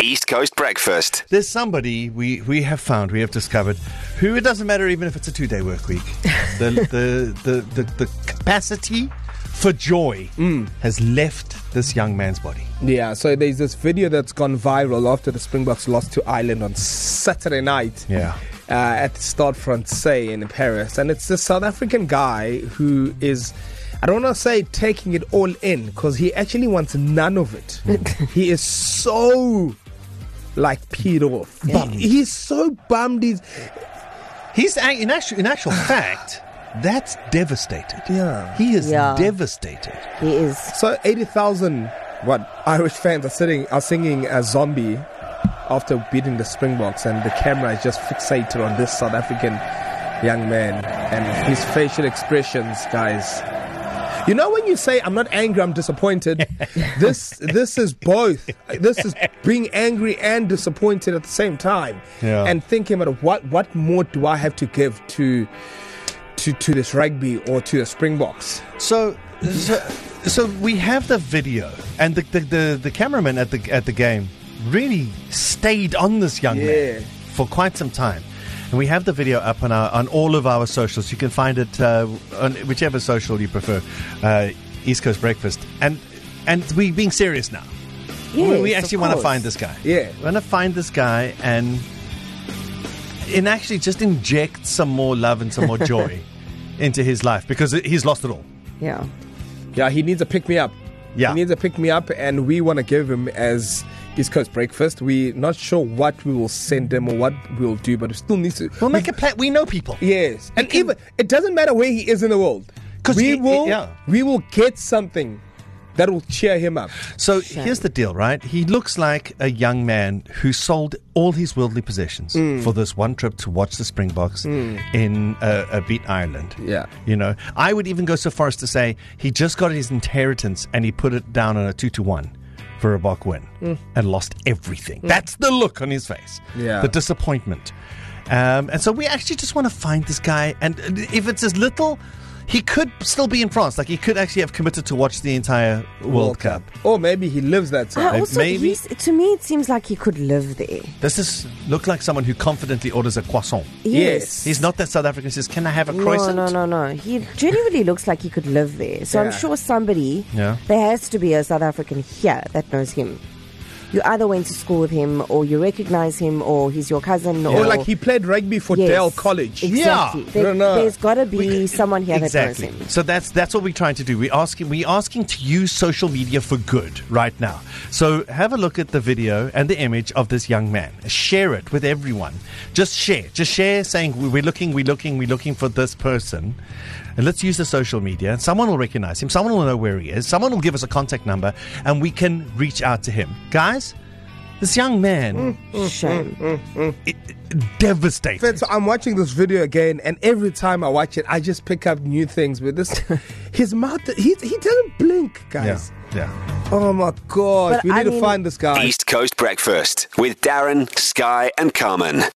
East Coast Breakfast. There's somebody we, we have found, we have discovered, who it doesn't matter even if it's a two day work week. The, the, the, the, the capacity for joy has left this young man's body. Yeah, so there's this video that's gone viral after the Springboks lost to Ireland on Saturday night. Yeah. Uh, at the Stade Francais in Paris. And it's this South African guy who is, I don't want to say taking it all in, because he actually wants none of it. he is so, like, peed off. He- he's so bummed. He's, He's in actual, in actual fact, that's devastated. Yeah. He is Yeah. devastated. He is. So eighty thousand what Irish fans are sitting are singing a zombie after beating the Springboks, and the camera is just fixated on this South African young man and his facial expressions, guys. You know when you say I'm not angry, I'm disappointed. this this is both. This is being angry and disappointed at the same time, Yeah. and thinking about what what more do I have to give to to to this rugby or to the Springboks? So, so, so we have the video, and the, the, the, the cameraman at the at the game really stayed on this young Yeah. man for quite some time. And we have the video up on our on all of our socials. You can find it uh, on whichever social you prefer, uh, East Coast Breakfast. And and we being serious now. we, Yes, we of actually want to find this guy. Yeah. we want to find this guy and and actually just inject some more love and some more joy into his life because he's lost it all. Yeah. Yeah, he needs a pick me up. Yeah. He needs a pick me up, and we want to give him as East Coast breakfast. We're not sure what we will send them or what we'll do, but we still need to. We'll make a plan. We know people. Yes, and even it doesn't matter where he is in the world, we will. yeah. We will get something that will cheer him up. So here's the deal, right? He looks like a young man who sold all his worldly possessions Mm. for this one trip to watch the Springboks in uh, uh, beat Ireland. Yeah. You know, I would even go so far as to say he just got his inheritance and he put it down on a two to one for a Bok win and lost everything. That's the look on his face. Mm. Yeah. The disappointment. Um, and so we actually just want to find this guy. And if it's as little, he could still be in France. Like he could actually have committed to watch the entire World, Cup. Or maybe he lives that I side. Uh, also, maybe- to me, it seems like he could live there. Does this look like someone who confidently orders a croissant? Yes. He's not that South African says, Can I have a croissant?" No, no, no, no. He genuinely looks like he could live there. So Yeah. I'm sure somebody, Yeah. there has to be a South African here that knows him. You either went to school with him, or you recognize him, or he's your cousin, or or like he played rugby for Yes, Dale College. Exactly. Yeah. There, No, no. has got to be someone here exactly. that knows him. So that's that's what we're trying to do. We're asking we're asking to use social media for good right now. So have a look at the video and the image of this young man. Share it with everyone. Just share. Just share saying we're looking, we're looking, we're looking for this person. And let's use the social media. Someone will recognize him. Someone will know where he is. Someone will give us a contact number and we can reach out to him. Guys, this young man mm, mm, mm, Shame. it, devastated. Fed, so I'm watching this video again, and every time I watch it, I just pick up new things. With this, his mouth, he he doesn't blink, guys. Yeah. Oh my god, But we I need to mean- find this guy. East Coast Breakfast with Darren, Sky, and Carmen.